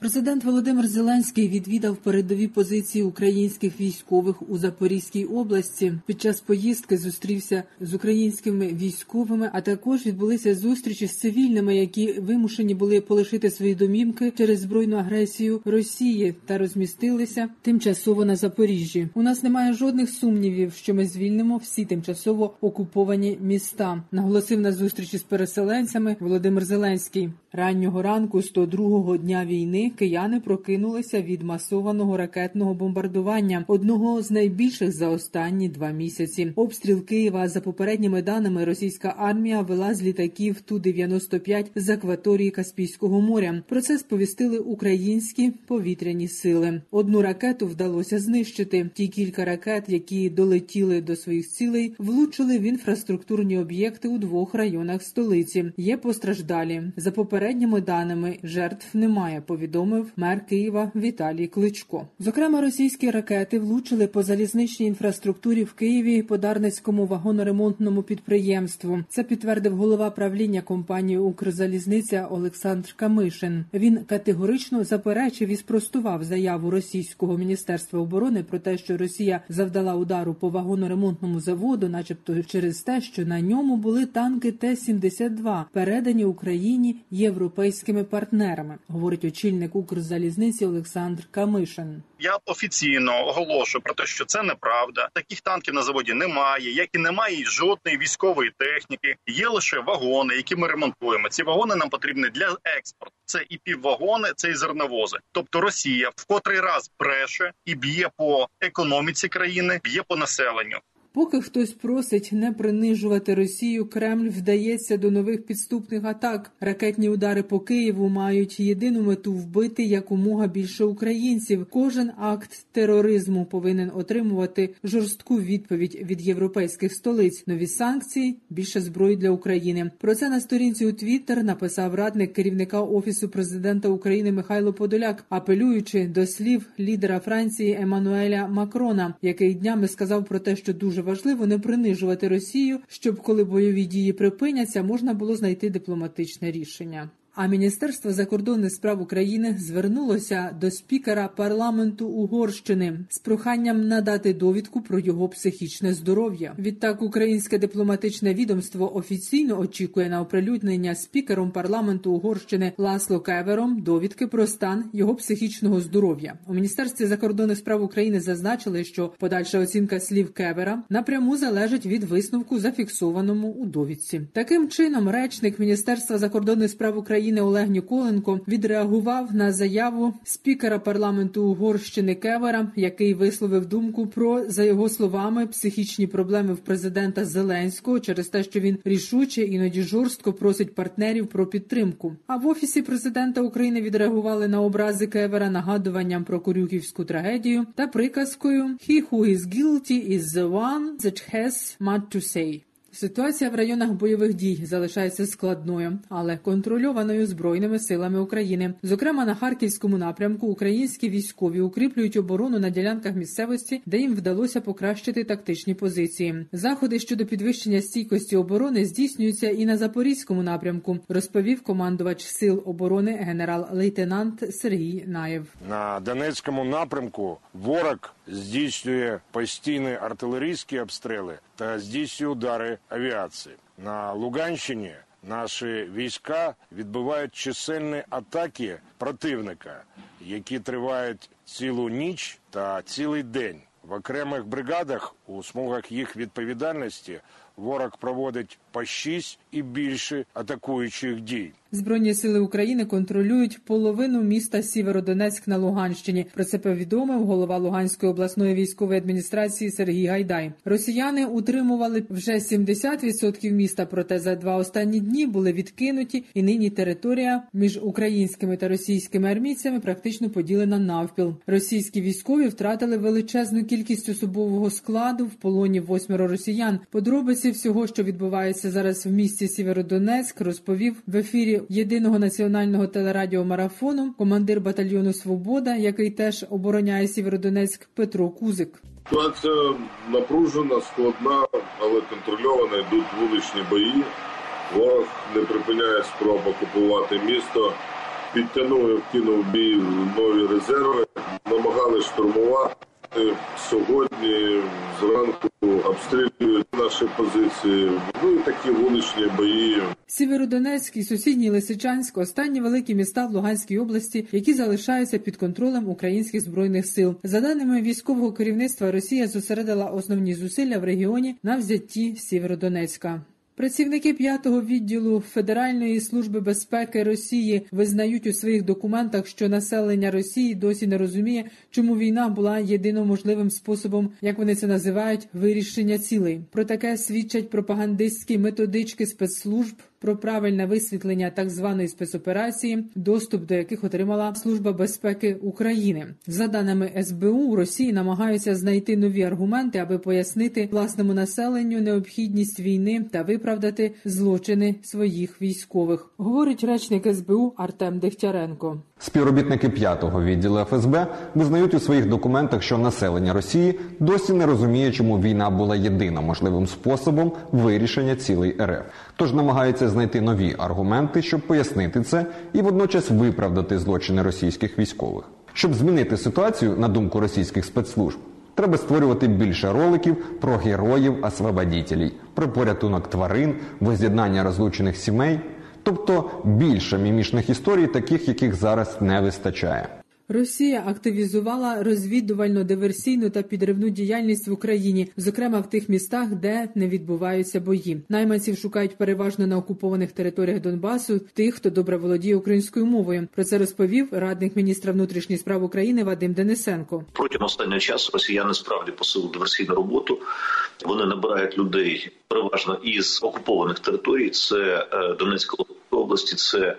Президент Володимир Зеленський відвідав передові позиції українських військових у Запорізькій області. Під час поїздки зустрівся з українськими військовими, а також відбулися зустрічі з цивільними, які вимушені були полишити свої домівки через збройну агресію Росії та розмістилися тимчасово на Запоріжжі. У нас немає жодних сумнівів, що ми звільнимо всі тимчасово окуповані міста. Наголосив на зустрічі з переселенцями Володимир Зеленський. Раннього ранку 102-го дня війни кияни прокинулися від масованого ракетного бомбардування, одного з найбільших за останні два місяці. Обстріл Києва за попередніми даними російська армія вела з літаків ту 95 з акваторії Каспійського моря. Про це сповістили українські повітряні сили. Одну ракету вдалося знищити. Ті кілька ракет, які долетіли до своїх цілей, влучили в інфраструктурні об'єкти у двох районах столиці. Є постраждалі за попередніми даними. Жертв немає. Повідомив мер Києва Віталій Кличко. Зокрема, російські ракети влучили по залізничній інфраструктурі в Києві по Дарницькому вагоноремонтному підприємству. Це підтвердив голова правління компанії Укрзалізниця Олександр Камишин. Він категорично заперечив і спростував заяву російського міністерства оборони про те, що Росія завдала удару по вагоноремонтному заводу, начебто через те, що на ньому були танки Т-72, передані Україні європейськими партнерами. Говорить очільник Укрзалізниці Олександр Камишин. Я офіційно оголошую про те, що це неправда. Таких танків на заводі немає, як і немає жодної військової техніки. Є лише вагони, які ми ремонтуємо. Ці вагони нам потрібні для експорту. Це і піввагони, це і зерновози. Тобто Росія в котрий раз бреше і б'є по економіці країни, б'є по населенню. Поки хтось просить не принижувати Росію, Кремль вдається до нових підступних атак. Ракетні удари по Києву мають єдину мету вбити якомога більше українців. Кожен акт тероризму повинен отримувати жорстку відповідь від європейських столиць. Нові санкції, більше зброї для України. Про це на сторінці у Твіттер написав радник керівника офісу президента України Михайло Подоляк, апелюючи до слів лідера Франції Еммануеля Макрона, який днями сказав про те, що дуже важливо не принижувати Росію, щоб коли бойові дії припиняться, можна було знайти дипломатичне рішення. А Міністерство закордонних справ України звернулося до спікера парламенту Угорщини з проханням надати довідку про його психічне здоров'я. Відтак, українське дипломатичне відомство офіційно очікує на оприлюднення спікером парламенту Угорщини Ласло Кевером довідки про стан його психічного здоров'я. У міністерстві закордонних справ України зазначили, що подальша оцінка слів Кевера напряму залежить від висновку, зафіксованому у довідці. Таким чином, речник Міністерства закордонних справ України. України Олег Ніколенко відреагував на заяву спікера парламенту Угорщини Кевера, який висловив думку про за його словами психічні проблеми в президента Зеленського через те, що він рішуче іноді жорстко просить партнерів про підтримку. А в офісі президента України відреагували на образи Кевера нагадуванням про Корюківську трагедію та приказкою «He who is guilty is the one that has much to say». Ситуація в районах бойових дій залишається складною, але контрольованою збройними силами України. Зокрема, на харківському напрямку українські військові укріплюють оборону на ділянках місцевості, де їм вдалося покращити тактичні позиції. Заходи щодо підвищення стійкості оборони здійснюються і на запорізькому напрямку, розповів командувач сил оборони генерал-лейтенант Сергій Наєв. На Донецькому напрямку ворог здійснює постійні артилерійські обстріли та здійснює удари авіації. На Луганщині наші війська відбивають чисельні атаки противника, які тривають цілу ніч та цілий день. В окремих бригадах у смугах їх відповідальності ворог проводить по 6 і більше атакуючих дій. Збройні сили України контролюють половину міста Сєвєродонецьк на Луганщині. Про це повідомив голова Луганської обласної військової адміністрації Сергій Гайдай. Росіяни утримували вже 70% міста, проте за два останні дні були відкинуті, і нині територія між українськими та російськими армійцями практично поділена навпіл. Російські військові втратили величезну кількість особового складу в полоні восьмеро росіян. Подробиці всього, що відбувається зараз в місті Сєвєродонецьк, розповів в ефірі єдиного національного телерадіомарафону командир батальйону Свобода, який теж обороняє Сєвєродонецьк, Петро Кузик. Ситуація напружена, складна, але контрольована. Йдуть вуличні бої. Ворог не припиняє спроб окупувати місто. Підтягнув і вкинув бій нові резерви, намагались штурмувати. Сьогодні зранку обстрілюють наші позиції. Ну і такі вуличні бої. Сєвєродонецьк і сусідній Лисичанськ – останні великі міста в Луганській області, які залишаються під контролем українських збройних сил. За даними військового керівництва, Росія зосередила основні зусилля в регіоні на взятті Сєвєродонецька. Працівники п'ятого відділу Федеральної служби безпеки Росії визнають у своїх документах, що населення Росії досі не розуміє, чому війна була єдино можливим способом, як вони це називають, вирішення цілей. Про таке свідчать пропагандистські методички спецслужб про правильне висвітлення так званої спецоперації, доступ до яких отримала Служба безпеки України. За даними СБУ, у Росії намагаються знайти нові аргументи, аби пояснити власному населенню необхідність війни та виправдати злочини своїх військових. Говорить речник СБУ Артем Дегтяренко. Співробітники п'ятого відділу ФСБ визнають у своїх документах, що населення Росії досі не розуміє, чому війна була єдиним можливим способом вирішення цілей РФ. Тож намагаються знайти нові аргументи, щоб пояснити це і водночас виправдати злочини російських військових. Щоб змінити ситуацію, на думку російських спецслужб, треба створювати більше роликів про героїв освободітелів про порятунок тварин, воз'єднання розлучених сімей, тобто більше мімішних історій, таких яких зараз не вистачає. Росія активізувала розвідувально диверсійну та підривну діяльність в Україні, зокрема в тих містах, де не відбуваються бої. Найманців шукають переважно на окупованих територіях Донбасу, тих, хто добре володіє українською мовою. Про це розповів радник міністра внутрішніх справ України Вадим Денисенко. Протягом останнього часу росіяни справді посилили диверсійну роботу. Вони набирають людей переважно із окупованих територій. Це е, Донецька області. Це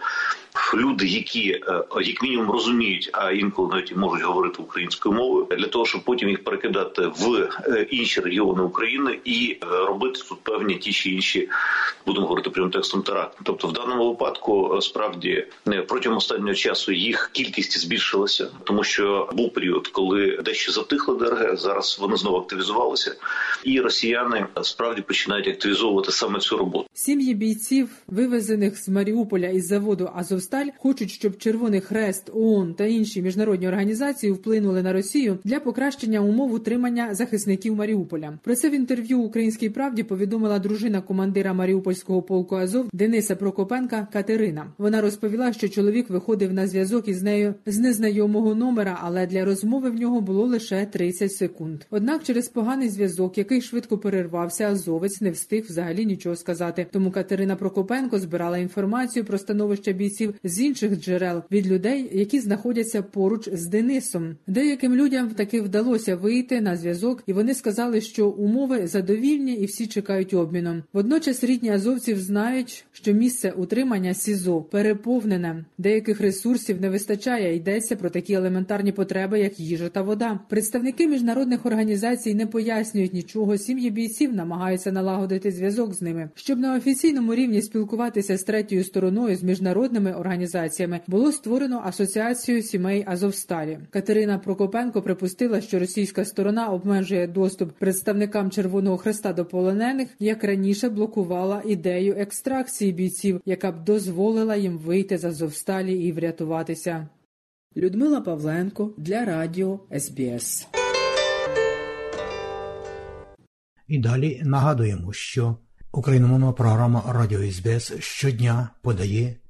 люди, які е, як мінімум розуміють, а інколи навіть можуть говорити українською мовою для того, щоб потім їх перекидати в е, інші регіони України і робити тут певні ті чи інші, будемо говорити прямим текстом теракт. Тобто, в даному випадку справді протягом останнього часу їх кількість збільшилася, тому що був період, коли дещо затихли ДРГ. Зараз вони знову активізувалися, і росіяни справді починають активізовувати саме цю роботу. Сім'ї бійців, вивезених з Маріуполя із заводу Азовсталь, хочуть, щоб Червоний Хрест, ООН та інші міжнародні організації вплинули на Росію для покращення умов утримання захисників Маріуполя. Про це в інтерв'ю Українській правді повідомила дружина командира Маріупольського полку Азов Дениса Прокопенка Катерина. Вона розповіла, що чоловік виходив на зв'язок із нею з незнайомого номера, але для розмови в нього було лише 30 секунд. Однак, через поганий зв'язок, який швидко перервався, азовець не встиг взагалі нічого сказати. Тому Катерина Прокопенко збирала інформацію про становище бійців з інших джерел від людей, які знаходяться поруч з Денисом. Деяким людям таки вдалося вийти на зв'язок, і вони сказали, що умови задовільні і всі чекають обміну. Водночас рідні азовців знають, що місце утримання СІЗО переповнене. Деяких ресурсів не вистачає. Йдеться про такі елементарні потреби, як їжа та вода. Представники міжнародних організацій не пояснюють нічого. Сім'ї бійців намагаються налагодити зв'язок з ними, щоб на офіційному рівні спілкуватися з третьою стороною з міжнародними організаціями. Було створено асоціацію сімей Азовсталі. Катерина Прокопенко припустила, що російська сторона обмежує доступ представникам Червоного Хреста до полонених, як раніше блокувала ідею екстракції бійців, яка б дозволила їм вийти з Азовсталі і врятуватися. Людмила Павленко для радіо СБС. І далі нагадуємо, що україномовна програма Радіо СБС щодня подає